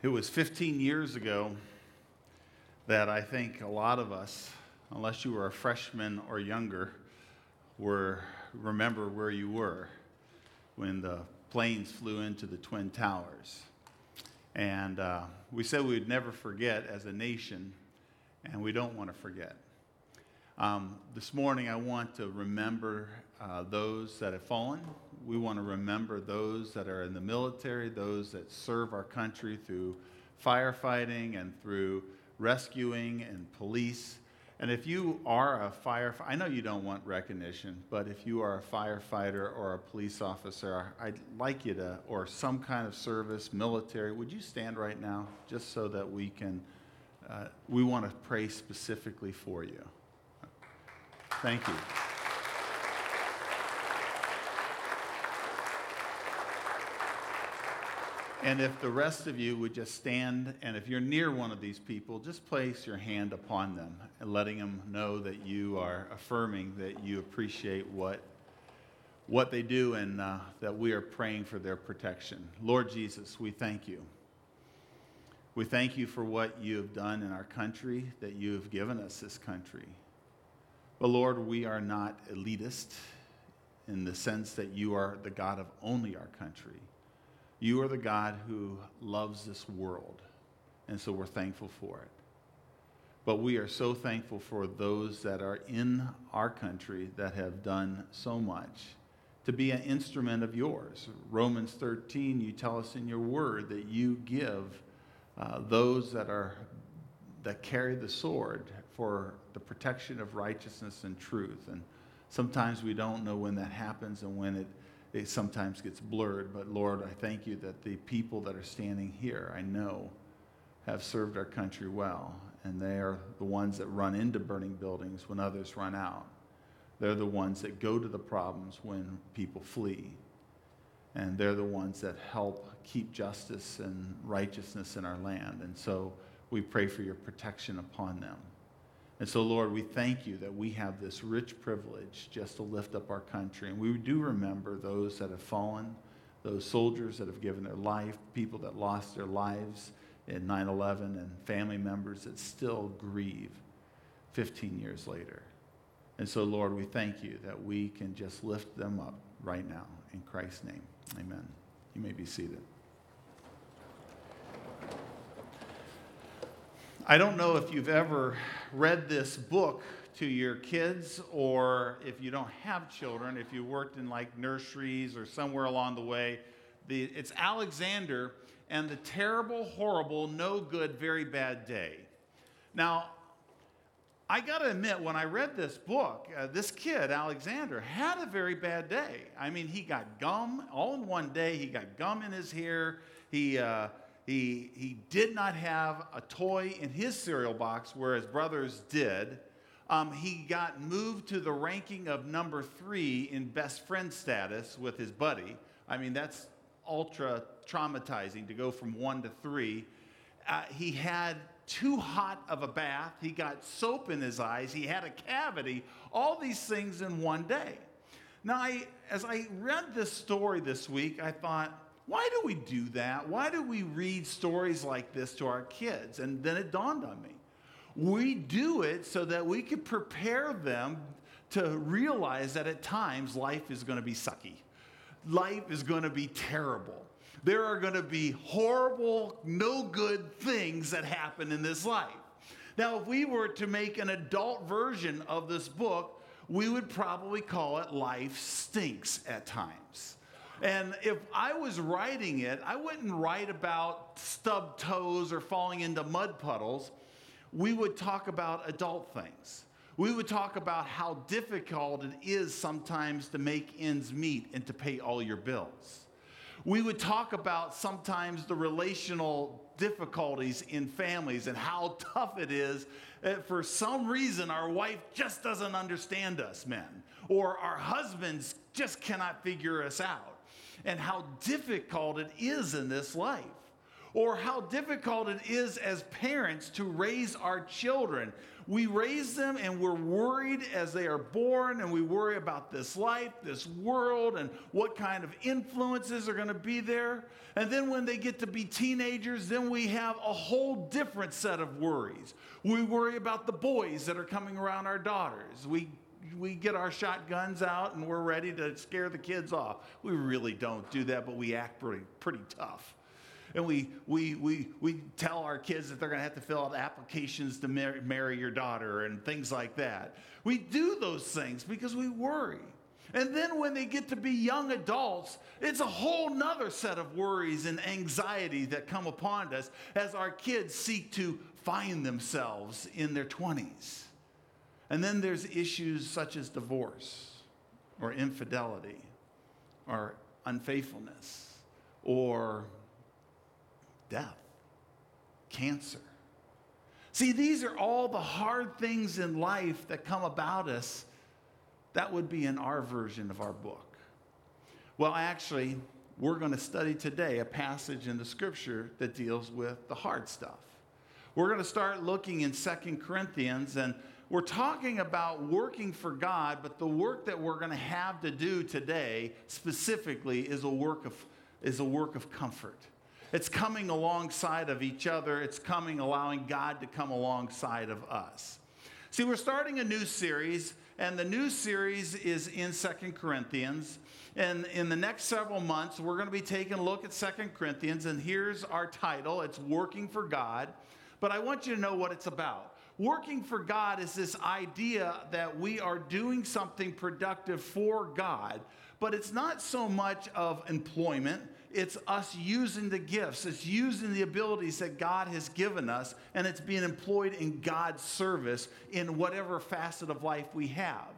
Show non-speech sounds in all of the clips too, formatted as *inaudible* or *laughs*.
It was 15 years ago that I think a lot of us, unless you were a freshman or younger, were remember where you were when the planes flew into the Twin Towers. And uh, we said we would never forget as a nation, and we don't want to forget. Um, this morning, I want to remember uh, those that have fallen. We want to remember those that are in the military, those that serve our country through firefighting and through rescuing and police. And if you are a firefighter, I know you don't want recognition, but if you are a firefighter or a police officer, I'd like you to, or some kind of service, military, would you stand right now just so that we can, uh, we want to pray specifically for you. Thank you. And if the rest of you would just stand, and if you're near one of these people, just place your hand upon them and letting them know that you are affirming that you appreciate what, what they do and uh, that we are praying for their protection. Lord Jesus, we thank you. We thank you for what you have done in our country, that you have given us this country. But Lord, we are not elitist in the sense that you are the God of only our country. You are the God who loves this world, and so we're thankful for it. But we are so thankful for those that are in our country that have done so much to be an instrument of yours. Romans 13, you tell us in your word that you give uh, those that are that carry the sword for the protection of righteousness and truth. And sometimes we don't know when that happens and when it, it sometimes gets blurred. But Lord, I thank you that the people that are standing here, I know, have served our country well. And they are the ones that run into burning buildings when others run out. They're the ones that go to the problems when people flee. And they're the ones that help keep justice and righteousness in our land. And so we pray for your protection upon them. And so, Lord, we thank you that we have this rich privilege just to lift up our country. And we do remember those that have fallen, those soldiers that have given their life, people that lost their lives in 9 11, and family members that still grieve 15 years later. And so, Lord, we thank you that we can just lift them up right now. In Christ's name, amen. You may be seated. I don't know if you've ever read this book to your kids or if you don't have children, if you worked in like nurseries or somewhere along the way. The, it's Alexander and the terrible, horrible, no good, very bad day. Now, I got to admit, when I read this book, uh, this kid, Alexander, had a very bad day. I mean, he got gum all in one day. He got gum in his hair. He, uh, he, he did not have a toy in his cereal box, whereas brothers did. Um, he got moved to the ranking of number three in best friend status with his buddy. I mean, that's ultra traumatizing to go from one to three. Uh, he had too hot of a bath. He got soap in his eyes. He had a cavity. All these things in one day. Now, I, as I read this story this week, I thought, why do we do that? Why do we read stories like this to our kids? And then it dawned on me. We do it so that we can prepare them to realize that at times life is going to be sucky. Life is going to be terrible. There are going to be horrible, no good things that happen in this life. Now, if we were to make an adult version of this book, we would probably call it Life Stinks at Times. And if I was writing it, I wouldn't write about stubbed toes or falling into mud puddles. We would talk about adult things. We would talk about how difficult it is sometimes to make ends meet and to pay all your bills. We would talk about sometimes the relational difficulties in families and how tough it is. That for some reason, our wife just doesn't understand us, men, or our husbands just cannot figure us out and how difficult it is in this life. or how difficult it is as parents to raise our children. We raise them and we're worried as they are born, and we worry about this life, this world, and what kind of influences are going to be there. And then when they get to be teenagers, then we have a whole different set of worries. We worry about the boys that are coming around our daughters. We we get our shotguns out and we're ready to scare the kids off. We really don't do that, but we act pretty, pretty tough and we, we, we, we tell our kids that they're going to have to fill out applications to marry, marry your daughter and things like that. We do those things because we worry. And then when they get to be young adults, it's a whole nother set of worries and anxiety that come upon us as our kids seek to find themselves in their 20s. And then there's issues such as divorce or infidelity or unfaithfulness or death, cancer. See, these are all the hard things in life that come about us. That would be in our version of our book. Well, actually, we're going to study today a passage in the scripture that deals with the hard stuff. We're going to start looking in Second Corinthians, and we're talking about working for God, but the work that we're going to have to do today specifically is a work of, is a work of comfort. It's coming alongside of each other. It's coming, allowing God to come alongside of us. See, we're starting a new series, and the new series is in Second Corinthians. And in the next several months, we're going to be taking a look at Second Corinthians, and here's our title it's Working for God. But I want you to know what it's about. Working for God is this idea that we are doing something productive for God, but it's not so much of employment it's us using the gifts, it's using the abilities that God has given us, and it's being employed in God's service in whatever facet of life we have.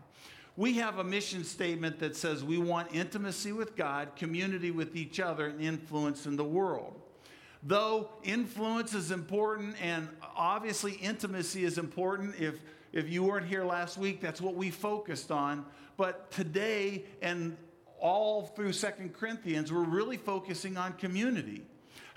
We have a mission statement that says we want intimacy with God, community with each other, and influence in the world. Though influence is important and obviously intimacy is important, if, if you weren't here last week, that's what we focused on. But today and all through Second Corinthians, we're really focusing on community.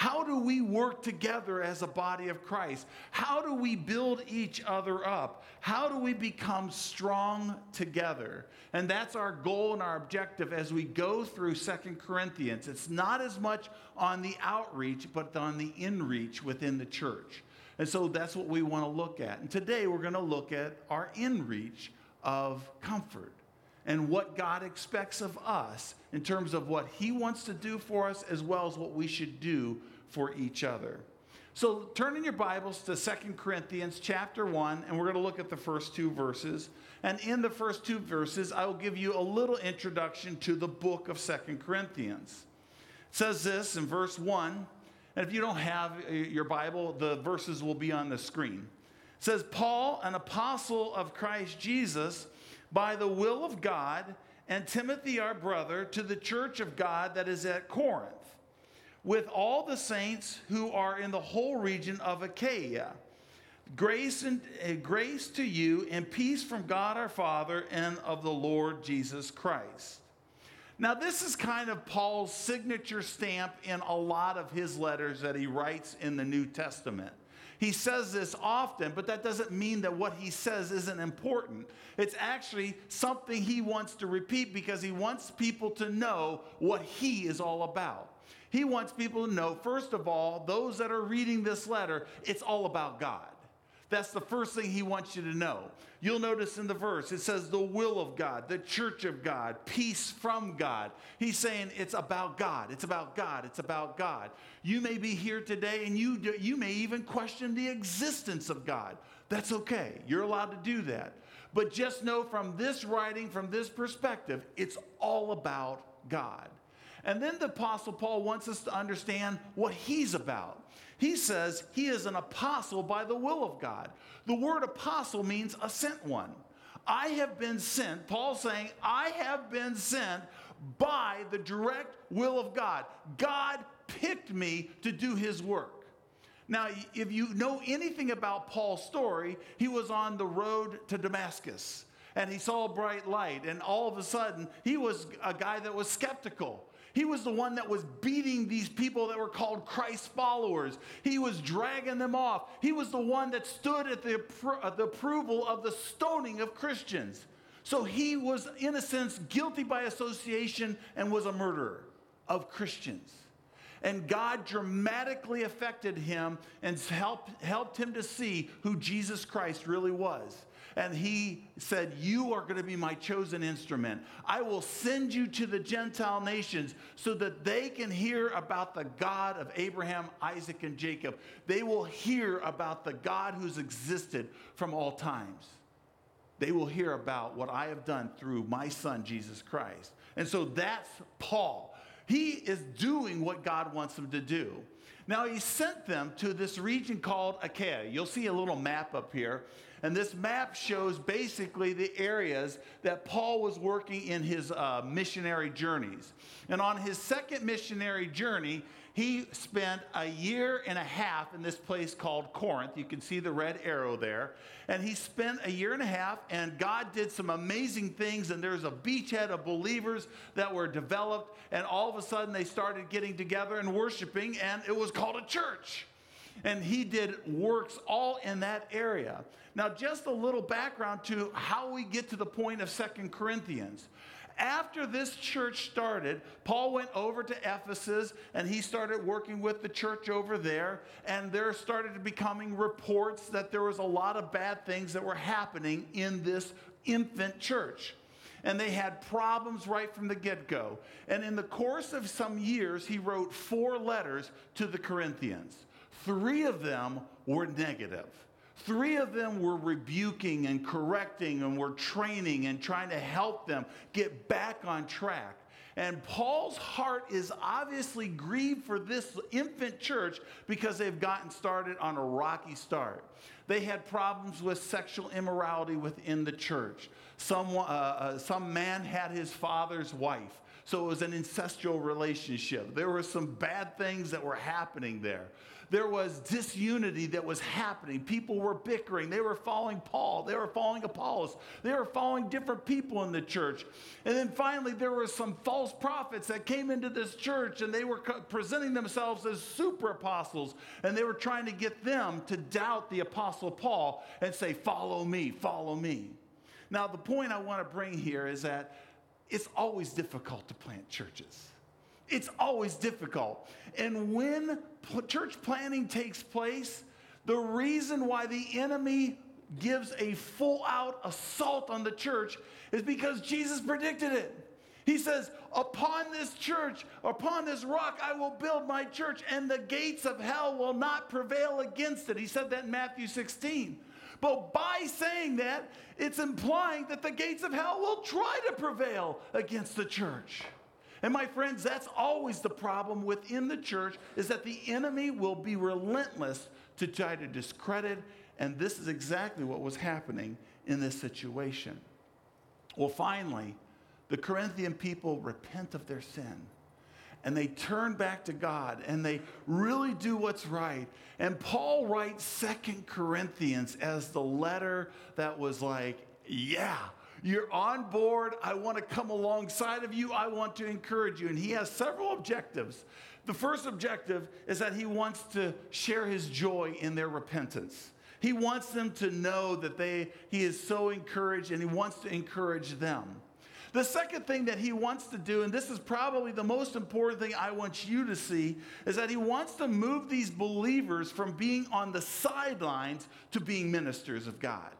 How do we work together as a body of Christ? How do we build each other up? How do we become strong together? And that's our goal and our objective as we go through Second Corinthians. It's not as much on the outreach, but on the inreach within the church. And so that's what we want to look at. And today we're going to look at our inreach of comfort and what God expects of us in terms of what He wants to do for us as well as what we should do for each other. So turn in your Bibles to Second Corinthians chapter 1, and we're going to look at the first two verses. And in the first two verses, I will give you a little introduction to the book of Second Corinthians. It says this in verse 1, and if you don't have your Bible, the verses will be on the screen. It says, Paul, an apostle of Christ Jesus, by the will of God, and Timothy, our brother, to the church of God that is at Corinth, with all the saints who are in the whole region of Achaia. Grace and uh, grace to you and peace from God our Father and of the Lord Jesus Christ. Now, this is kind of Paul's signature stamp in a lot of his letters that he writes in the New Testament. He says this often, but that doesn't mean that what he says isn't important. It's actually something he wants to repeat because he wants people to know what he is all about. He wants people to know, first of all, those that are reading this letter, it's all about God. That's the first thing he wants you to know. You'll notice in the verse, it says the will of God, the church of God, peace from God. He's saying it's about God. It's about God. It's about God. You may be here today and you, you may even question the existence of God. That's okay. You're allowed to do that. But just know from this writing, from this perspective, it's all about God. And then the Apostle Paul wants us to understand what he's about. He says he is an apostle by the will of God. The word apostle means a sent one. I have been sent, Paul saying, I have been sent by the direct will of God. God picked me to do his work. Now, if you know anything about Paul's story, he was on the road to Damascus and he saw a bright light, and all of a sudden, he was a guy that was skeptical. He was the one that was beating these people that were called Christ followers. He was dragging them off. He was the one that stood at the, uh, the approval of the stoning of Christians. So he was, in a sense, guilty by association and was a murderer of Christians. And God dramatically affected him and helped, helped him to see who Jesus Christ really was. And he said, You are going to be my chosen instrument. I will send you to the Gentile nations so that they can hear about the God of Abraham, Isaac, and Jacob. They will hear about the God who's existed from all times. They will hear about what I have done through my son, Jesus Christ. And so that's Paul. He is doing what God wants him to do. Now, he sent them to this region called Achaia. You'll see a little map up here. And this map shows basically the areas that Paul was working in his uh, missionary journeys. And on his second missionary journey, he spent a year and a half in this place called Corinth. You can see the red arrow there. And he spent a year and a half, and God did some amazing things. And there's a beachhead of believers that were developed. And all of a sudden, they started getting together and worshiping, and it was called a church. And he did works all in that area. Now, just a little background to how we get to the point of Second Corinthians. After this church started, Paul went over to Ephesus and he started working with the church over there. And there started to becoming reports that there was a lot of bad things that were happening in this infant church and they had problems right from the get go. And in the course of some years, he wrote four letters to the Corinthians. Three of them were negative. Three of them were rebuking and correcting and were training and trying to help them get back on track. And Paul's heart is obviously grieved for this infant church because they've gotten started on a rocky start. They had problems with sexual immorality within the church. Some, uh, uh, some man had his father's wife. So it was an incestual relationship. There were some bad things that were happening there there was disunity that was happening. People were bickering. They were following Paul. They were following Apollos. They were following different people in the church. And then finally, there were some false prophets that came into this church and they were presenting themselves as super apostles. And they were trying to get them to doubt the apostle Paul and say, Follow me, follow me. Now, the point I want to bring here is that it's always difficult to plant churches. It's always difficult. And when church planting takes place, the reason why the enemy gives a full out assault on the church is because Jesus predicted it. He says, Upon this church, upon this rock, I will build my church, and the gates of hell will not prevail against it. He said that in Matthew 16. But by saying that, it's implying that the gates of hell will try to prevail against the church. And my friends, that's always the problem within the church is that the enemy will be relentless to try to discredit and this is exactly what was happening in this situation. Well, finally, the Corinthian people repent of their sin and they turn back to God and they really do what's right. And Paul writes Second Corinthians as the letter that was like, yeah, you're on board. I want to come alongside of you. I want to encourage you. And he has several objectives. The first objective is that he wants to share his joy in their repentance. He wants them to know that they, he is so encouraged and he wants to encourage them. The second thing that he wants to do, and this is probably the most important thing I want you to see, is that he wants to move these believers from being on the sidelines to being ministers of God.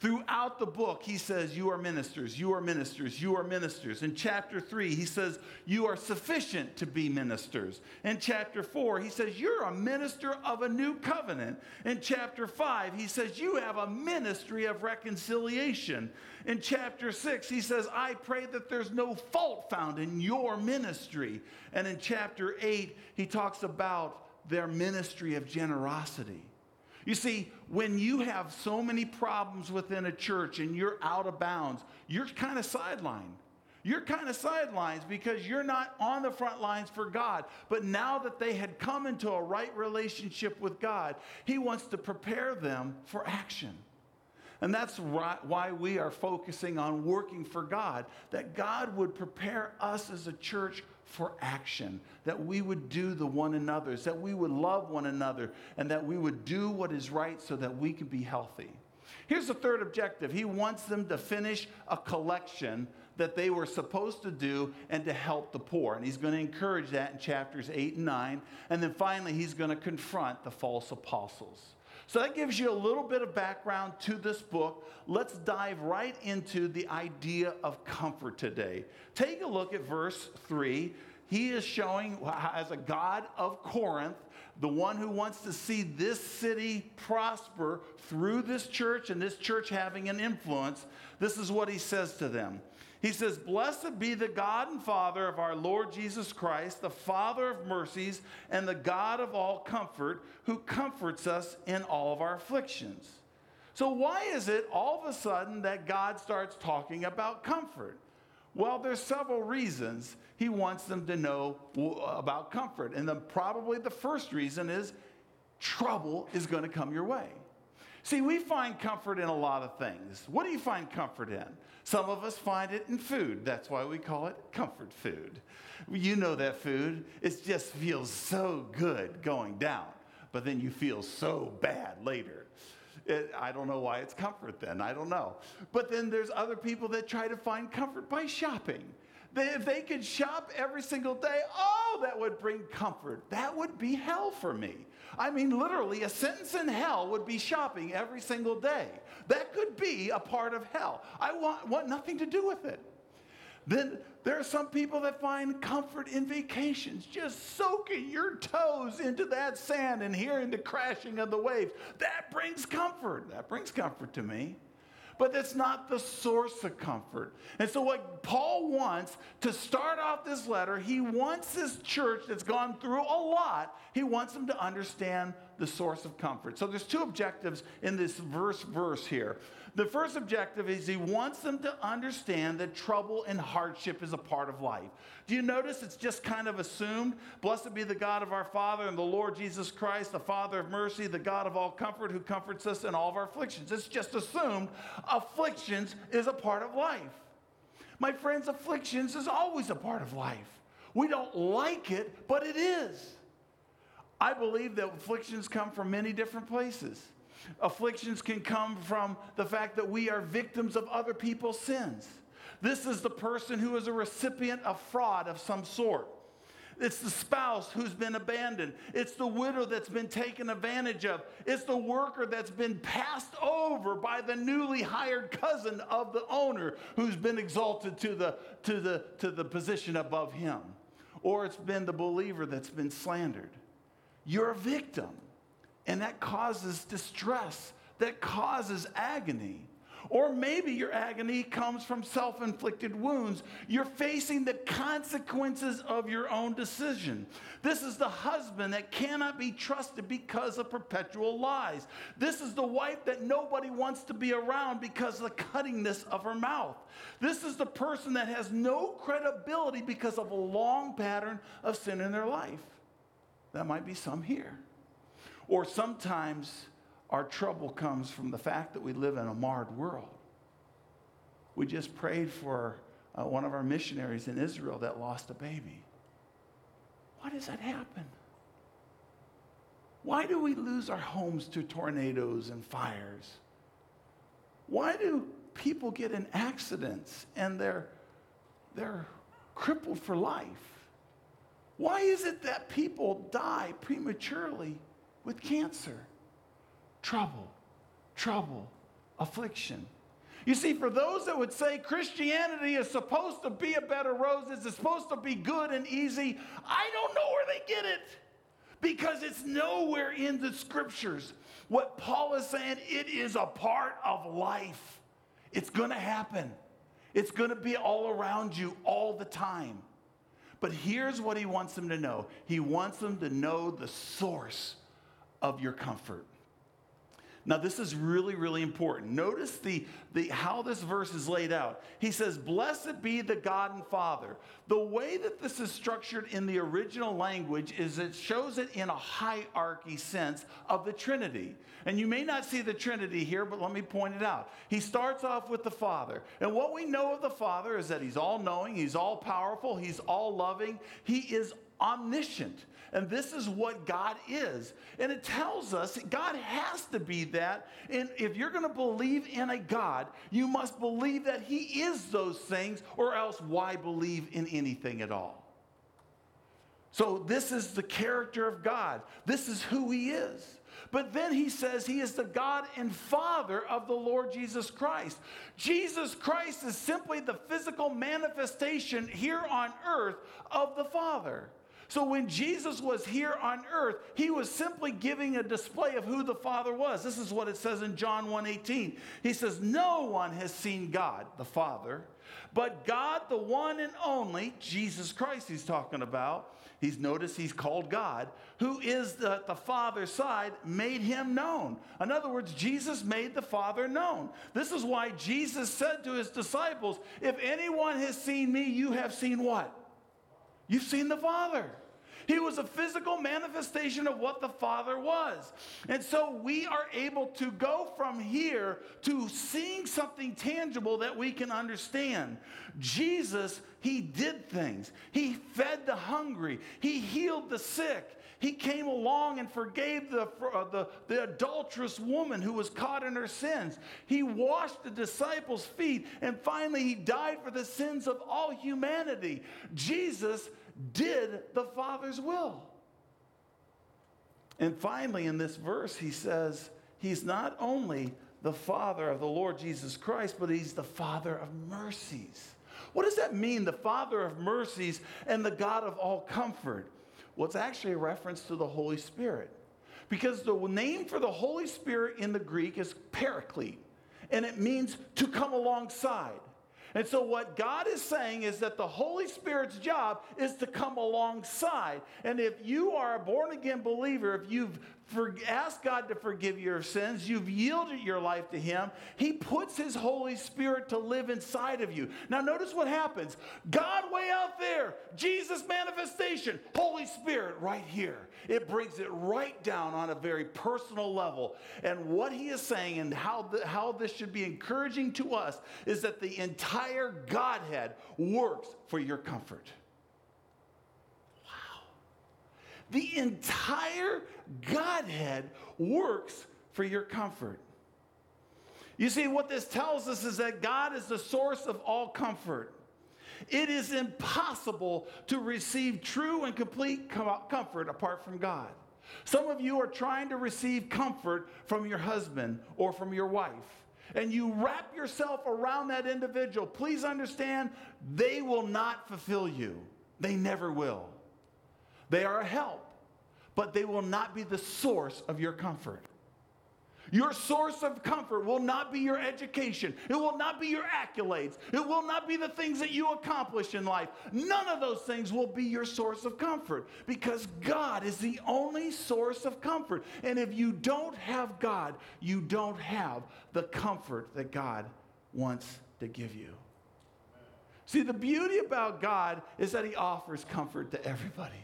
Throughout the book, he says, You are ministers, you are ministers, you are ministers. In chapter three, he says, You are sufficient to be ministers. In chapter four, he says, You're a minister of a new covenant. In chapter five, he says, You have a ministry of reconciliation. In chapter six, he says, I pray that there's no fault found in your ministry. And in chapter eight, he talks about their ministry of generosity. You see, when you have so many problems within a church and you're out of bounds, you're kind of sidelined. You're kind of sidelines because you're not on the front lines for God. But now that they had come into a right relationship with God, He wants to prepare them for action. And that's why we are focusing on working for God, that God would prepare us as a church for action, that we would do the one another's, that we would love one another, and that we would do what is right so that we can be healthy. Here's the third objective He wants them to finish a collection that they were supposed to do and to help the poor. And he's going to encourage that in chapters 8 and 9. And then finally, he's going to confront the false apostles. So that gives you a little bit of background to this book. Let's dive right into the idea of comfort today. Take a look at verse 3. He is showing, as a God of Corinth, the one who wants to see this city prosper through this church and this church having an influence, this is what he says to them. He says, Blessed be the God and Father of our Lord Jesus Christ, the Father of mercies and the God of all comfort, who comforts us in all of our afflictions. So, why is it all of a sudden that God starts talking about comfort? Well, there's several reasons he wants them to know about comfort. And the, probably the first reason is trouble is going to come your way. See, we find comfort in a lot of things. What do you find comfort in? Some of us find it in food. That's why we call it comfort food. You know that food, it just feels so good going down, but then you feel so bad later. It, I don't know why it's comfort then. I don't know. But then there's other people that try to find comfort by shopping. They, if they could shop every single day, oh, that would bring comfort. That would be hell for me. I mean, literally, a sentence in hell would be shopping every single day. That could be a part of hell. I want, want nothing to do with it. Then there are some people that find comfort in vacations, just soaking your toes into that sand and hearing the crashing of the waves. That brings comfort. That brings comfort to me but that's not the source of comfort. And so, what Paul wants to start off this letter, he wants this church that's gone through a lot, he wants them to understand the source of comfort. So, there's two objectives in this verse verse here. The first objective is he wants them to understand that trouble and hardship is a part of life. Do you notice it's just kind of assumed? Blessed be the God of our Father and the Lord Jesus Christ, the Father of mercy, the God of all comfort, who comforts us in all of our afflictions. It's just assumed afflictions is a part of life. My friends, afflictions is always a part of life. We don't like it, but it is. I believe that afflictions come from many different places. Afflictions can come from the fact that we are victims of other people's sins. This is the person who is a recipient of fraud of some sort. It's the spouse who's been abandoned. It's the widow that's been taken advantage of. It's the worker that's been passed over by the newly hired cousin of the owner who's been exalted to the, to the, to the position above him. Or it's been the believer that's been slandered. You're a victim. And that causes distress, that causes agony. Or maybe your agony comes from self inflicted wounds. You're facing the consequences of your own decision. This is the husband that cannot be trusted because of perpetual lies. This is the wife that nobody wants to be around because of the cuttingness of her mouth. This is the person that has no credibility because of a long pattern of sin in their life. That might be some here. Or sometimes our trouble comes from the fact that we live in a marred world. We just prayed for uh, one of our missionaries in Israel that lost a baby. Why does that happen? Why do we lose our homes to tornadoes and fires? Why do people get in accidents and they're, they're crippled for life? Why is it that people die prematurely with cancer. Trouble, trouble, affliction. You see, for those that would say Christianity is supposed to be a bed of roses, it's supposed to be good and easy, I don't know where they get it because it's nowhere in the scriptures. What Paul is saying, it is a part of life. It's going to happen. It's going to be all around you all the time. But here's what he wants them to know he wants them to know the source of your comfort. Now, this is really, really important. Notice the, the, how this verse is laid out. He says, Blessed be the God and Father. The way that this is structured in the original language is it shows it in a hierarchy sense of the Trinity. And you may not see the Trinity here, but let me point it out. He starts off with the Father. And what we know of the Father is that he's all knowing, he's all powerful, he's all loving, he is omniscient. And this is what God is. And it tells us God has to be that. And if you're going to believe in a God, you must believe that He is those things, or else why believe in anything at all? So, this is the character of God. This is who He is. But then he says he is the God and Father of the Lord Jesus Christ. Jesus Christ is simply the physical manifestation here on earth of the Father. So when Jesus was here on earth, he was simply giving a display of who the Father was. This is what it says in John 1:18. He says, "No one has seen God, the Father, but God, the one and only, Jesus Christ he's talking about. He's noticed he's called God, who is the, the Father's side, made him known. In other words, Jesus made the Father known. This is why Jesus said to his disciples, If anyone has seen me, you have seen what? You've seen the Father. He was a physical manifestation of what the Father was. And so we are able to go from here to seeing something tangible that we can understand. Jesus, He did things. He fed the hungry, He healed the sick. He came along and forgave the, uh, the, the adulterous woman who was caught in her sins. He washed the disciples' feet, and finally, He died for the sins of all humanity. Jesus did the Father's will. And finally, in this verse, he says, He's not only the Father of the Lord Jesus Christ, but He's the Father of mercies. What does that mean, the Father of mercies and the God of all comfort? Well, it's actually a reference to the Holy Spirit. Because the name for the Holy Spirit in the Greek is paraclete, and it means to come alongside. And so, what God is saying is that the Holy Spirit's job is to come alongside. And if you are a born again believer, if you've for, ask God to forgive your sins, you've yielded your life to Him, He puts His Holy Spirit to live inside of you. Now, notice what happens God way out there, Jesus manifestation, Holy Spirit right here. It brings it right down on a very personal level. And what He is saying and how, the, how this should be encouraging to us is that the entire Godhead works for your comfort. The entire Godhead works for your comfort. You see, what this tells us is that God is the source of all comfort. It is impossible to receive true and complete comfort apart from God. Some of you are trying to receive comfort from your husband or from your wife, and you wrap yourself around that individual. Please understand, they will not fulfill you, they never will. They are a help, but they will not be the source of your comfort. Your source of comfort will not be your education. It will not be your accolades. It will not be the things that you accomplish in life. None of those things will be your source of comfort because God is the only source of comfort. And if you don't have God, you don't have the comfort that God wants to give you. See, the beauty about God is that He offers comfort to everybody.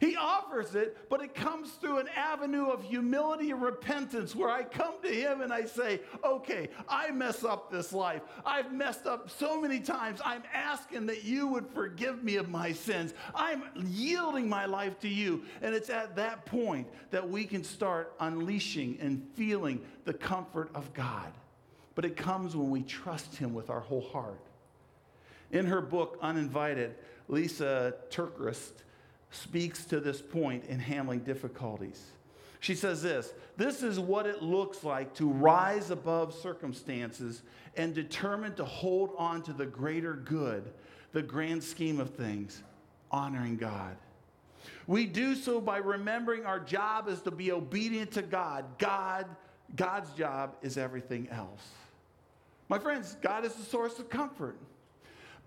He offers it, but it comes through an avenue of humility and repentance where I come to Him and I say, okay, I mess up this life. I've messed up so many times. I'm asking that you would forgive me of my sins. I'm yielding my life to you. And it's at that point that we can start unleashing and feeling the comfort of God. But it comes when we trust Him with our whole heart. In her book, Uninvited, Lysa TerKeurst speaks to this point in handling difficulties. She says this This is what it looks like to rise above circumstances and determined to hold on to the greater good, the grand scheme of things, honoring God. We do so by remembering our job is to be obedient to God. God, God's job is everything else. My friends, God is the source of comfort.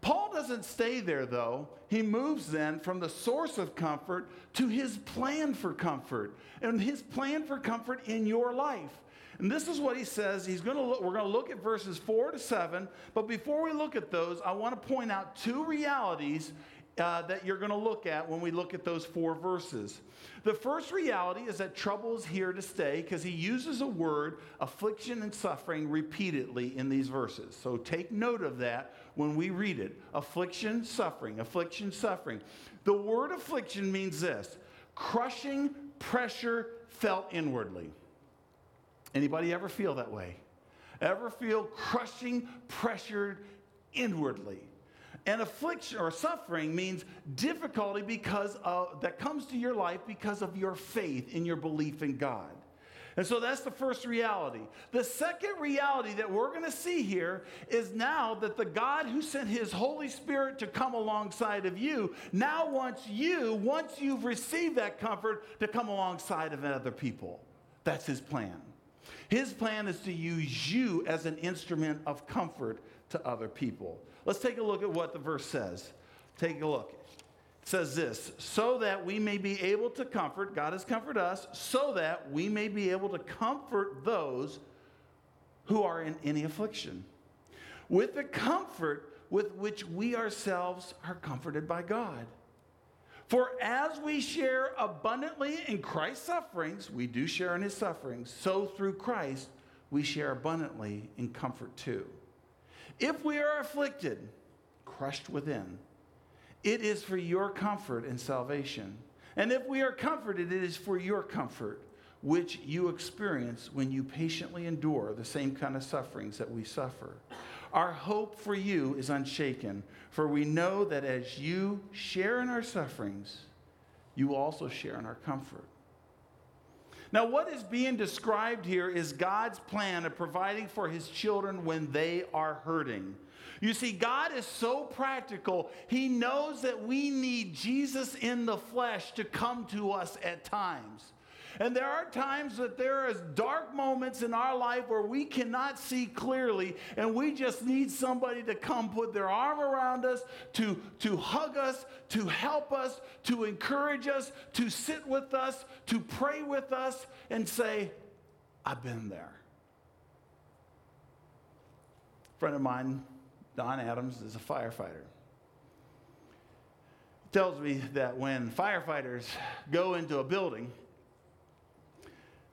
Paul doesn't stay there, though. He moves then from the source of comfort to his plan for comfort and his plan for comfort in your life. And this is what he says. He's going to look, we're going to look at verses 4 to 7. But before we look at those, I want to point out two realities uh, that you're going to look at when we look at those four verses. The first reality is that trouble is here to stay because he uses a word, affliction and suffering, repeatedly in these verses. So take note of that when we read it. Affliction, suffering, affliction, suffering. The word affliction means this crushing pressure felt inwardly. Anybody ever feel that way? Ever feel crushing pressure inwardly? And affliction or suffering means difficulty because of, that comes to your life because of your faith in your belief in God. And so that's the first reality. The second reality that we're going to see here is now that the God who sent his Holy Spirit to come alongside of you now wants you, once you've received that comfort, to come alongside of other people. That's his plan. His plan is to use you as an instrument of comfort to other people. Let's take a look at what the verse says. Take a look. Says this so that we may be able to comfort, God has comforted us, so that we may be able to comfort those who are in any affliction with the comfort with which we ourselves are comforted by God. For as we share abundantly in Christ's sufferings, we do share in his sufferings, so through Christ we share abundantly in comfort too. If we are afflicted, crushed within, it is for your comfort and salvation. And if we are comforted, it is for your comfort, which you experience when you patiently endure the same kind of sufferings that we suffer. Our hope for you is unshaken, for we know that as you share in our sufferings, you also share in our comfort. Now, what is being described here is God's plan of providing for his children when they are hurting. You see, God is so practical, He knows that we need Jesus in the flesh to come to us at times. And there are times that there is dark moments in our life where we cannot see clearly, and we just need somebody to come put their arm around us, to, to hug us, to help us, to encourage us, to sit with us, to pray with us, and say, I've been there. A friend of mine Don Adams is a firefighter. Tells me that when firefighters go into a building,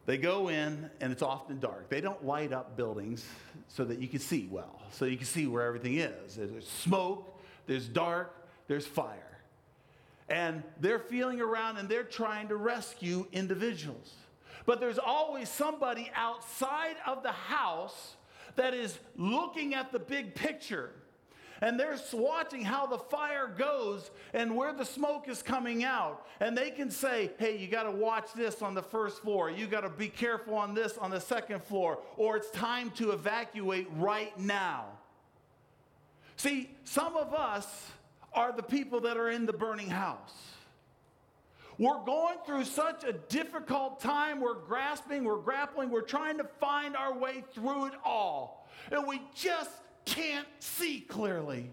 they go in and it's often dark. They don't light up buildings so that you can see well, so you can see where everything is. There's smoke, there's dark, there's fire. And they're feeling around and they're trying to rescue individuals. But there's always somebody outside of the house that is looking at the big picture. And they're watching how the fire goes and where the smoke is coming out. And they can say, hey, you got to watch this on the first floor. You got to be careful on this on the second floor. Or it's time to evacuate right now. See, some of us are the people that are in the burning house. We're going through such a difficult time. We're grasping, we're grappling, we're trying to find our way through it all. And we just can't see clearly.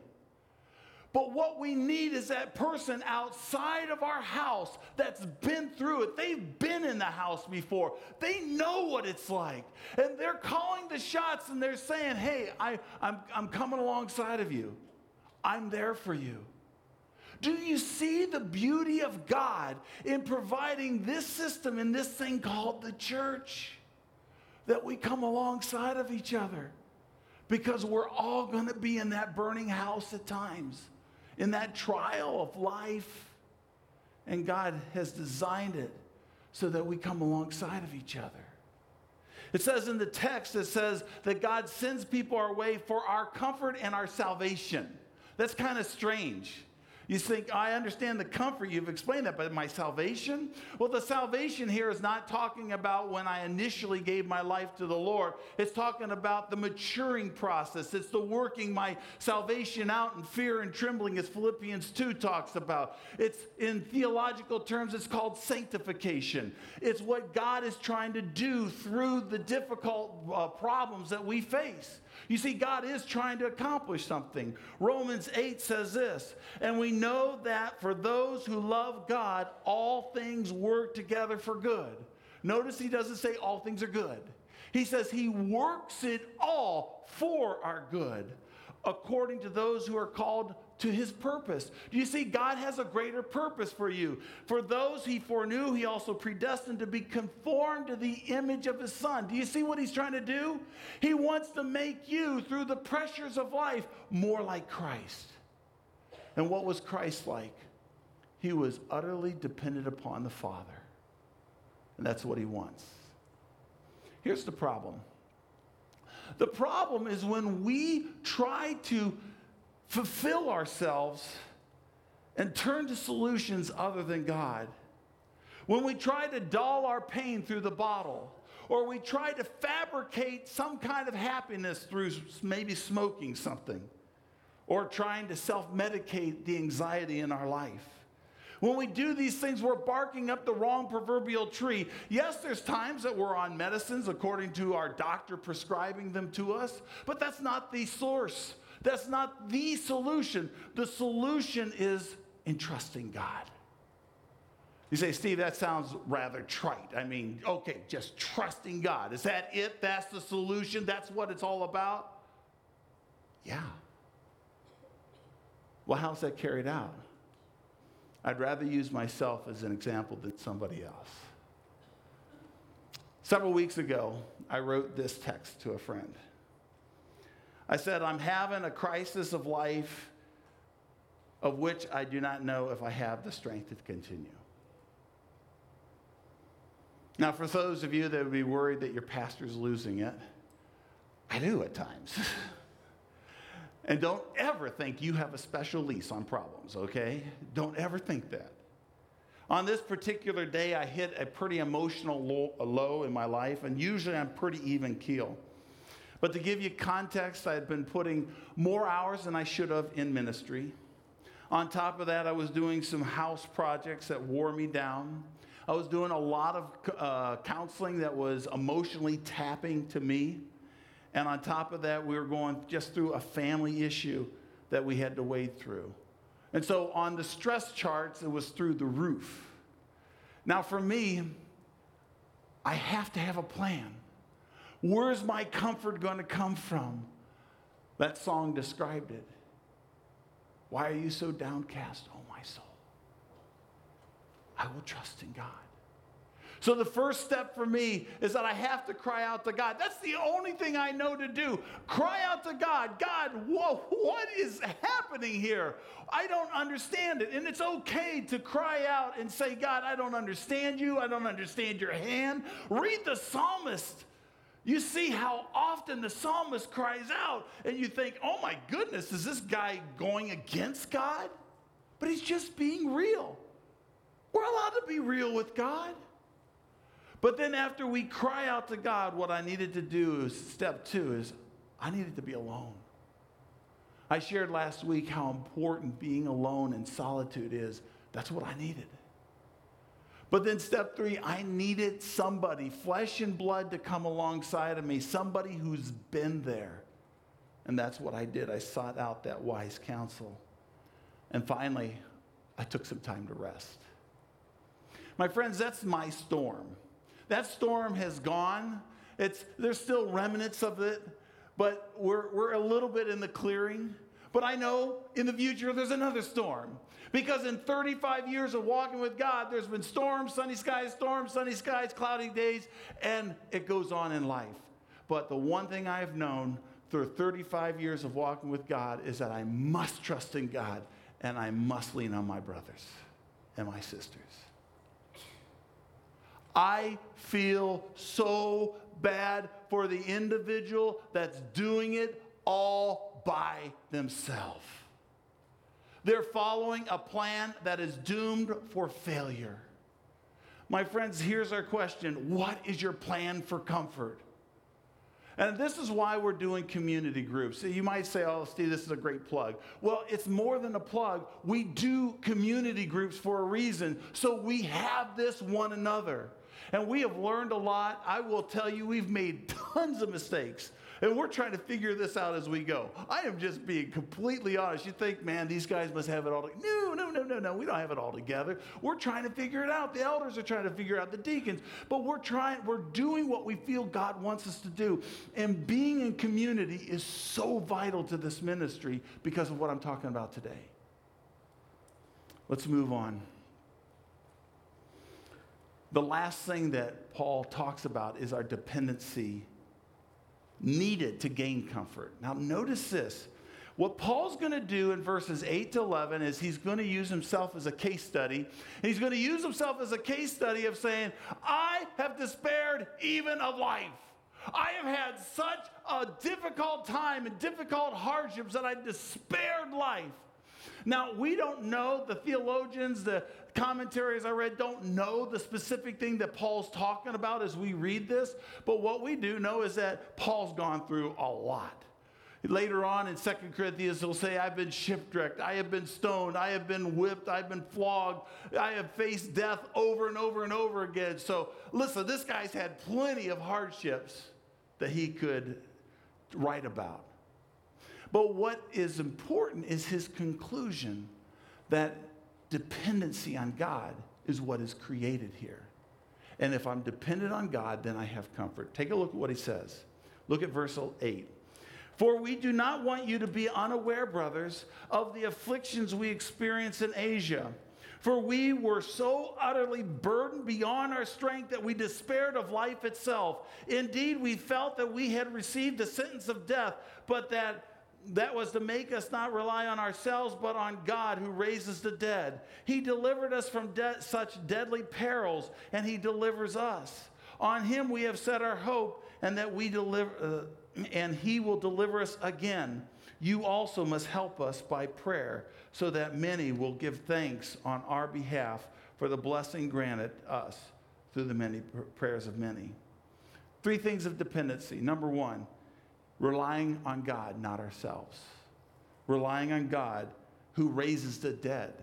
But what we need is that person outside of our house that's been through it. They've been in the house before. They know what it's like. And they're calling the shots and they're saying, hey, I, I'm, I'm coming alongside of you. I'm there for you. Do you see the beauty of God in providing this system in this thing called the church? That we come alongside of each other because we're all going to be in that burning house at times, in that trial of life. And God has designed it so that we come alongside of each other. It says in the text, it says that God sends people our way for our comfort and our salvation. That's kind of strange. You think, I understand the comfort, you've explained that, but my salvation? Well, the salvation here is not talking about when I initially gave my life to the Lord. It's talking about the maturing process. It's the working my salvation out in fear and trembling, as Philippians 2 talks about. It's in theological terms, it's called sanctification. It's what God is trying to do through the difficult uh, problems that we face. You see, God is trying to accomplish something. Romans 8 says this, and we know that for those who love God, all things work together for good. Notice he doesn't say all things are good. He says he works it all for our good, according to those who are called to his purpose. Do you see? God has a greater purpose for you. For those he foreknew, he also predestined to be conformed to the image of his son. Do you see what he's trying to do? He wants to make you, through the pressures of life, more like Christ. And what was Christ like? He was utterly dependent upon the Father. And that's what he wants. Here's the problem the problem is when we try to fulfill ourselves and turn to solutions other than God. When we try to dull our pain through the bottle, or we try to fabricate some kind of happiness through maybe smoking something, or trying to self medicate the anxiety in our life. When we do these things, we're barking up the wrong proverbial tree. Yes, there's times that we're on medicines according to our doctor prescribing them to us, but that's not the source. That's not the solution. The solution is in trusting God. You say, Steve, that sounds rather trite. I mean, okay, just trusting God. Is that it? That's the solution? That's what it's all about? Yeah. Well, how's that carried out? I'd rather use myself as an example than somebody else. Several weeks ago, I wrote this text to a friend. I said, I'm having a crisis of life of which I do not know if I have the strength to continue. Now, for those of you that would be worried that your pastor's losing it, I do at times. *laughs* and don't ever think you have a special lease on problems, okay? Don't ever think that. On this particular day, I hit a pretty emotional low, low in my life, and usually I'm pretty even keel. But to give you context, I had been putting more hours than I should have in ministry. On top of that, I was doing some house projects that wore me down. I was doing a lot of uh, counseling that was emotionally tapping to me. And on top of that, we were going just through a family issue that we had to wade through. And so on the stress charts, it was through the roof. Now, for me, I have to have a plan. Where's my comfort going to come from? That song described it. Why are you so downcast, oh my soul? I will trust in God. So the first step for me is that I have to cry out to God. That's the only thing I know to do. Cry out to God. God, whoa, what is happening here? I don't understand it. And it's okay to cry out and say, God, I don't understand you. I don't understand your hand. Read the psalmist. You see how often the psalmist cries out, and you think, oh my goodness, is this guy going against God? But he's just being real. We're allowed to be real with God. But then after we cry out to God, what I needed to do is step two is I needed to be alone. I shared last week how important being alone and solitude is. That's what I needed. But then, step three, I needed somebody, flesh and blood, to come alongside of me, somebody who's been there. And that's what I did. I sought out that wise counsel. And finally, I took some time to rest. My friends, that's my storm. That storm has gone. It's, there's still remnants of it, but we're, we're a little bit in the clearing. But I know in the future there's another storm. Because in 35 years of walking with God, there's been storms, sunny skies, storms, sunny skies, cloudy days, and it goes on in life. But the one thing I have known through 35 years of walking with God is that I must trust in God and I must lean on my brothers and my sisters. I feel so bad for the individual that's doing it all by themselves. They're following a plan that is doomed for failure. My friends, here's our question What is your plan for comfort? And this is why we're doing community groups. You might say, oh, Steve, this is a great plug. Well, it's more than a plug. We do community groups for a reason. So we have this one another. And we have learned a lot. I will tell you, we've made tons of mistakes. And we're trying to figure this out as we go. I am just being completely honest. You think, man, these guys must have it all together. No, no, no, no, no. We don't have it all together. We're trying to figure it out. The elders are trying to figure out the deacons. But we're trying, we're doing what we feel God wants us to do. And being in community is so vital to this ministry because of what I'm talking about today. Let's move on. The last thing that Paul talks about is our dependency needed to gain comfort. Now, notice this. What Paul's going to do in verses 8 to 11 is he's going to use himself as a case study. He's going to use himself as a case study of saying, I have despaired even of life. I have had such a difficult time and difficult hardships that I despaired life. Now, we don't know, the theologians, the commentaries I read don't know the specific thing that Paul's talking about as we read this, but what we do know is that Paul's gone through a lot. Later on in Second Corinthians, he'll say, I've been shipwrecked, I have been stoned, I have been whipped, I've been flogged, I have faced death over and over and over again. So, listen, this guy's had plenty of hardships that he could write about. But what is important is his conclusion that dependency on God is what is created here. And if I'm dependent on God, then I have comfort. Take a look at what he says. Look at verse 8. For we do not want you to be unaware, brothers, of the afflictions we experience in Asia. For we were so utterly burdened beyond our strength that we despaired of life itself. Indeed, we felt that we had received the sentence of death, but that that was to make us not rely on ourselves, but on God who raises the dead. He delivered us from de- such deadly perils, and He delivers us. On Him we have set our hope, and that we deliver, uh, and He will deliver us again. You also must help us by prayer, so that many will give thanks on our behalf for the blessing granted us through the many prayers of many. Three things of dependency. Number one relying on God, not ourselves. Relying on God who raises the dead.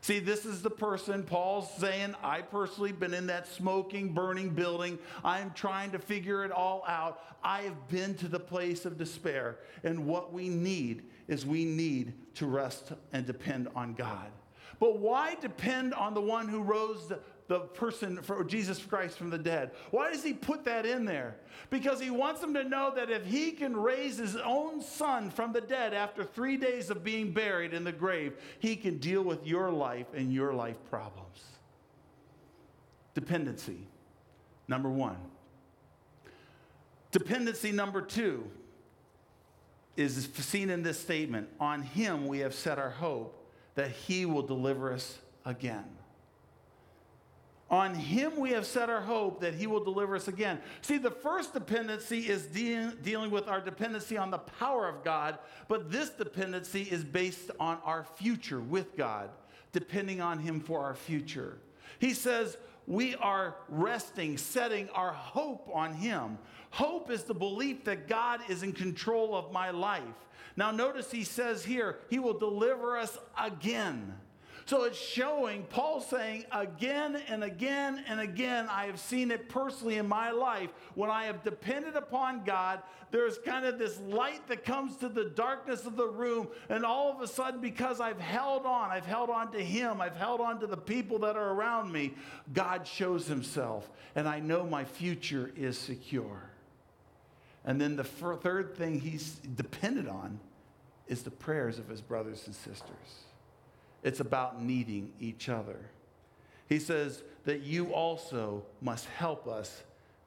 See, this is the person Paul's saying, I personally been in that smoking, burning building. I'm trying to figure it all out. I have been to the place of despair. And what we need is we need to rest and depend on God. But why depend on the one who rose the person for Jesus Christ from the dead. Why does he put that in there? Because he wants them to know that if he can raise his own son from the dead after three days of being buried in the grave, he can deal with your life and your life problems. Dependency, number one. Dependency number two is seen in this statement On him we have set our hope that he will deliver us again. On him we have set our hope that he will deliver us again. See, the first dependency is de- dealing with our dependency on the power of God, but this dependency is based on our future with God, depending on him for our future. He says, we are resting, setting our hope on him. Hope is the belief that God is in control of my life. Now, notice he says here, he will deliver us again. So it's showing, Paul saying again and again and again, I have seen it personally in my life. When I have depended upon God, there's kind of this light that comes to the darkness of the room. And all of a sudden, because I've held on, I've held on to Him, I've held on to the people that are around me, God shows Himself. And I know my future is secure. And then the third thing He's dependent on is the prayers of His brothers and sisters. It's about needing each other. He says that you also must help us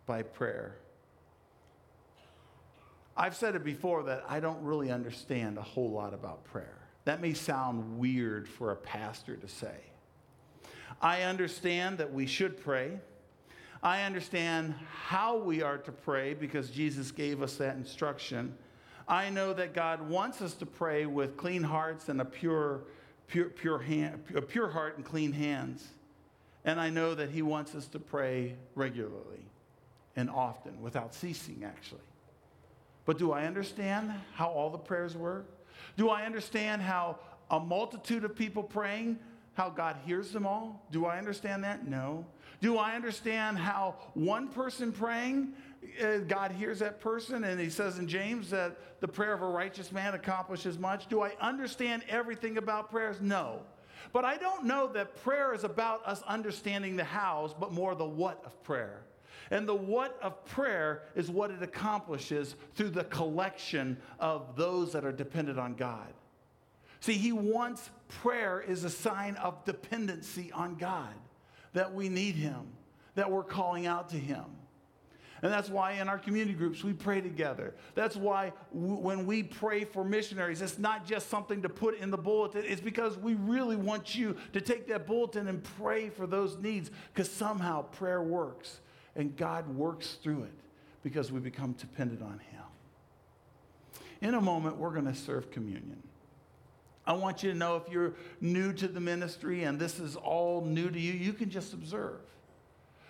by prayer. I've said it before that I don't really understand a whole lot about prayer. That may sound weird for a pastor to say. I understand that we should pray. I understand how we are to pray because Jesus gave us that instruction. I know that God wants us to pray with clean hearts and a pure pure, pure, hand, a pure heart and clean hands. And I know that He wants us to pray regularly and often, without ceasing, actually. But do I understand how all the prayers work? Do I understand how a multitude of people praying, how God hears them all? Do I understand that? No. Do I understand how one person praying, uh, God hears that person? And he says in James that the prayer of a righteous man accomplishes much. Do I understand everything about prayers? No. But I don't know that prayer is about us understanding the hows, but more the what of prayer. And the what of prayer is what it accomplishes through the collection of those that are dependent on God. See, he wants prayer is a sign of dependency on God, that we need him, that we're calling out to him. And that's why in our community groups we pray together. That's why w- when we pray for missionaries, it's not just something to put in the bulletin. It's because we really want you to take that bulletin and pray for those needs because somehow prayer works and God works through it because we become dependent on Him. In a moment, we're going to serve communion. I want you to know if you're new to the ministry and this is all new to you, you can just observe.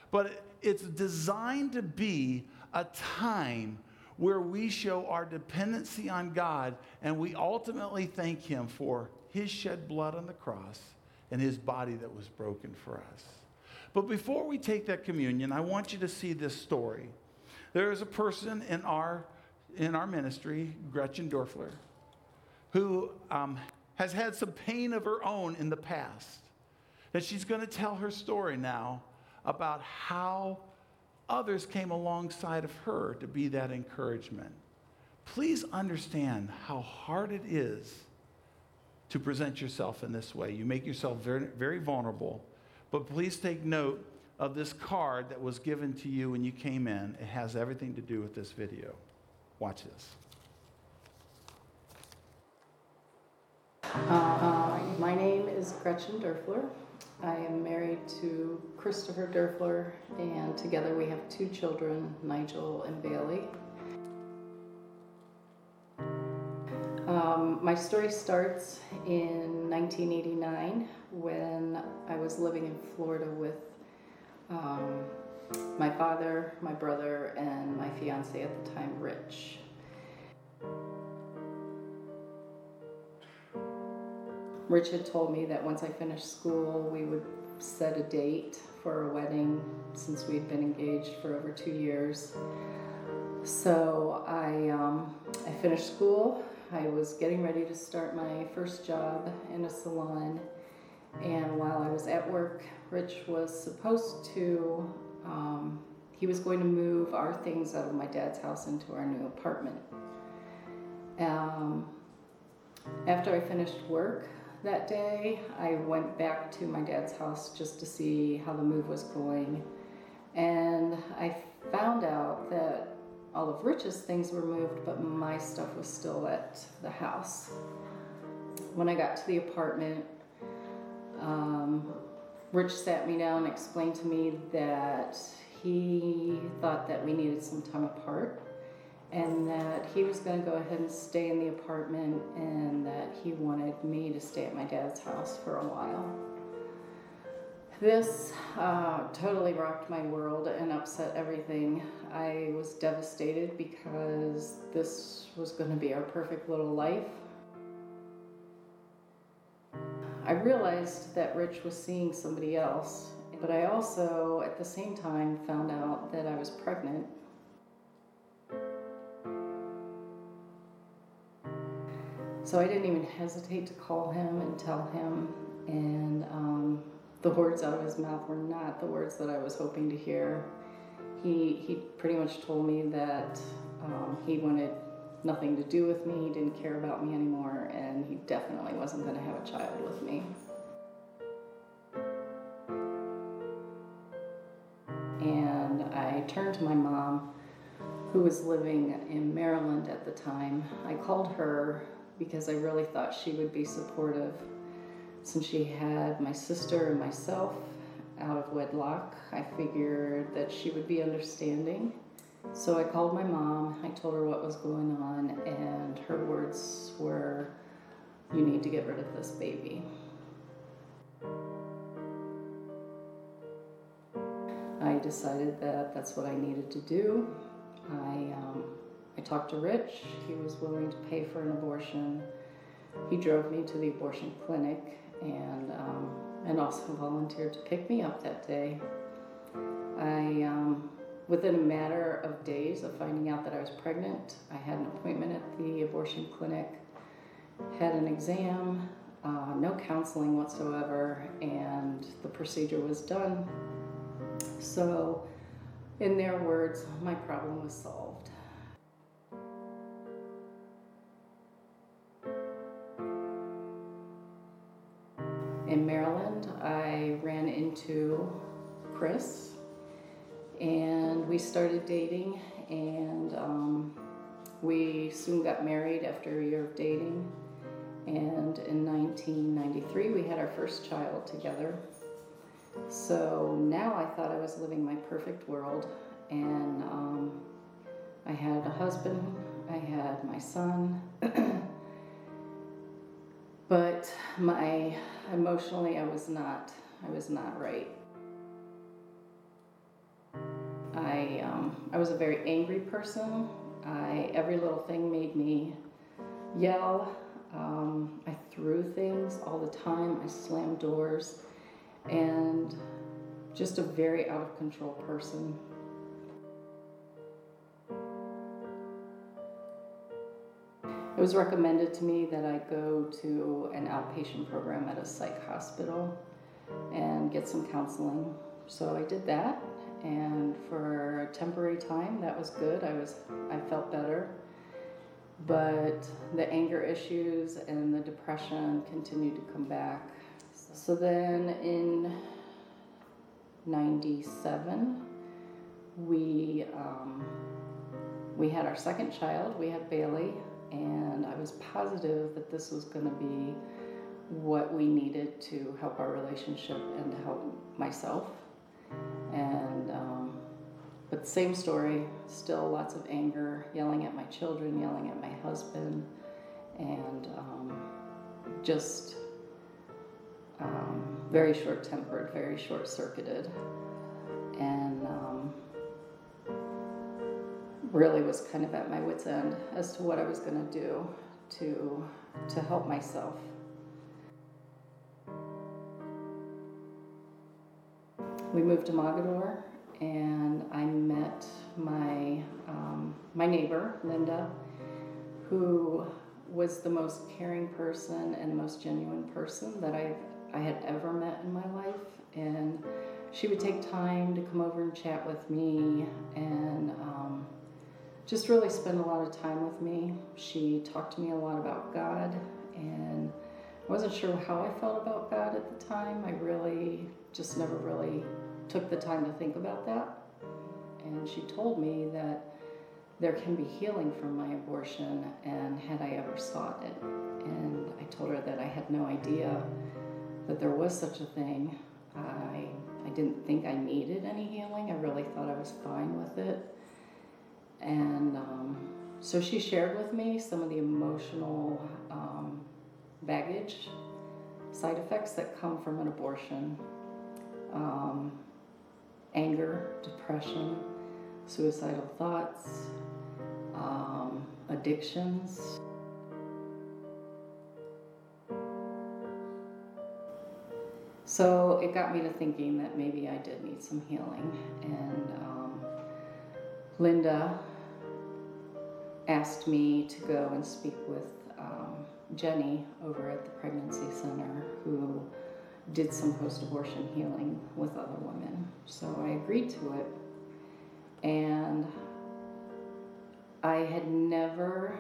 But it's designed to be a time where we show our dependency on God and we ultimately thank Him for His shed blood on the cross and His body that was broken for us. But before we take that communion, I want you to see this story. There is a person in our, in our ministry, Gretchen Dorfler, who um, has had some pain of her own in the past. That she's going to tell her story now about how others came alongside of her to be that encouragement. Please understand how hard it is to present yourself in this way. You make yourself very, very vulnerable. But please take note of this card that was given to you when you came in. It has everything to do with this video. Watch this. Uh, my name is Gretchen Derfler. I am married to Christopher Derfler, and together we have two children, Nigel and Bailey. Um, my story starts in 1989 when I was living in Florida with um, my father, my brother, and my fiance at the time, Rich. Rich had told me that once I finished school, we would set a date for a wedding since we'd been engaged for over two years. So I, um, I finished school. I was getting ready to start my first job in a salon. And while I was at work, Rich was supposed to, um, he was going to move our things out of my dad's house into our new apartment. Um, after I finished work, that day. I went back to my dad's house just to see how the move was going. And I found out that all of Rich's things were moved, but my stuff was still at the house. When I got to the apartment, um, Rich sat me down and explained to me that he thought that we needed some time apart and that he was going to go ahead and stay in the apartment and that he wanted me to stay at my dad's house for a while. This uh, totally rocked my world and upset everything. I was devastated because this was going to be our perfect little life. I realized that Rich was seeing somebody else, but I also, at the same time, found out that I was pregnant So I didn't even hesitate to call him and tell him, and um, the words out of his mouth were not the words that I was hoping to hear. He, he pretty much told me that um, he wanted nothing to do with me, he didn't care about me anymore, and he definitely wasn't going to have a child with me. And I turned to my mom, who was living in Maryland at the time. I called her because I really thought she would be supportive. Since she had my sister and myself out of wedlock, I figured that she would be understanding. So I called my mom, I told her what was going on, and her words were, You need to get rid of this baby. I decided that that's what I needed to do. I um, I talked to Rich. He was willing to pay for an abortion. He drove me to the abortion clinic and um, and also volunteered to pick me up that day. I, within a matter of days of finding out that I was pregnant, I had an appointment at the abortion clinic, had an exam, uh, no counseling whatsoever, and the procedure was done. So, in their words, my problem was solved. Chris and we started dating and um, we soon got married after a year of dating. And in 1993 we had our first child together. So now i thought i was living my perfect world and um, i had a husband i had my son. *clears throat* But my emotionally i was not i was not right I um, I was a very angry person. I every little thing made me yell. Um, I threw things all the time. I slammed doors, and just a very out of control person. It was recommended to me that I go to an outpatient program at a psych hospital and get some counseling. So I did that, and for a temporary time, that was good. I was I felt better, but the anger issues and the depression continued to come back. So then in '97, we um, we had our second child. We had Bailey, and I was positive that this was going to be what we needed to help our relationship and to help myself. And um, but same story, still lots of anger, yelling at my children, yelling at my husband, and um, just um, very short tempered, very short circuited, and um, really was kind of at my wits' end as to what I was going to do to to help myself. We moved to Mogadore, and I met my um, my neighbor Linda, who was the most caring person and most genuine person that I I had ever met in my life, and she would take time to come over and chat with me and um, just really spend a lot of time with me. She talked to me a lot about God, and I wasn't sure how I felt about God at the time. I really just never really took the time to think about that. And she told me that there can be healing from my abortion, and had I ever sought it. And I told her that I had no idea that there was such a thing. I, I didn't think I needed any healing. I really thought I was fine with it. And um, so she shared with me some of the emotional um, baggage, side effects that come from an abortion. Um, anger, depression, suicidal thoughts, um, addictions. So it got me to thinking that maybe I did need some healing. And um, Linda asked me to go and speak with um, Jenny over at the Pregnancy Center, who did some post abortion healing with other women. So I agreed to it. And I had never,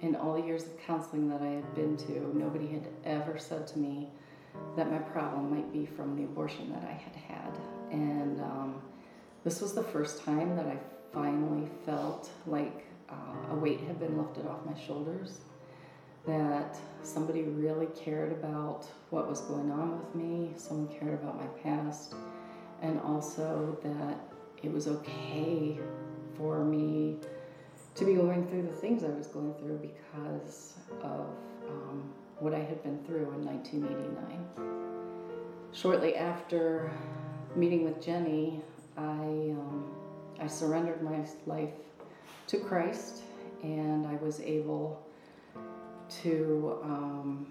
in all the years of counseling that I had been to, nobody had ever said to me that my problem might be from the abortion that I had had. And um, this was the first time that I finally felt like uh, a weight had been lifted off my shoulders that somebody really cared about what was going on with me, someone cared about my past, and also that it was okay for me to be going through the things I was going through because of um, what I had been through in 1989. Shortly after meeting with Jenny, I, um, I surrendered my life to Christ and I was able to um,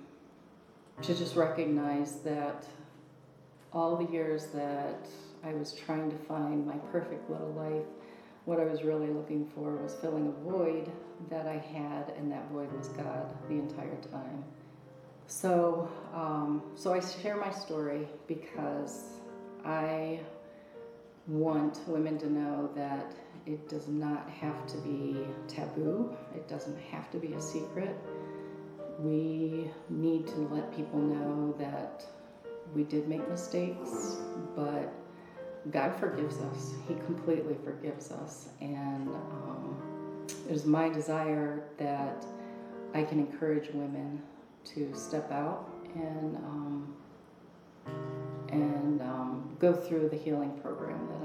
to just recognize that all the years that I was trying to find my perfect little life, what I was really looking for was filling a void that I had, and that void was God the entire time. So, um, so I share my story because I want women to know that it does not have to be taboo. It doesn't have to be a secret. We need to let people know that we did make mistakes, but God forgives us. He completely forgives us. And um, it is my desire that I can encourage women to step out and um, and um, go through the healing program that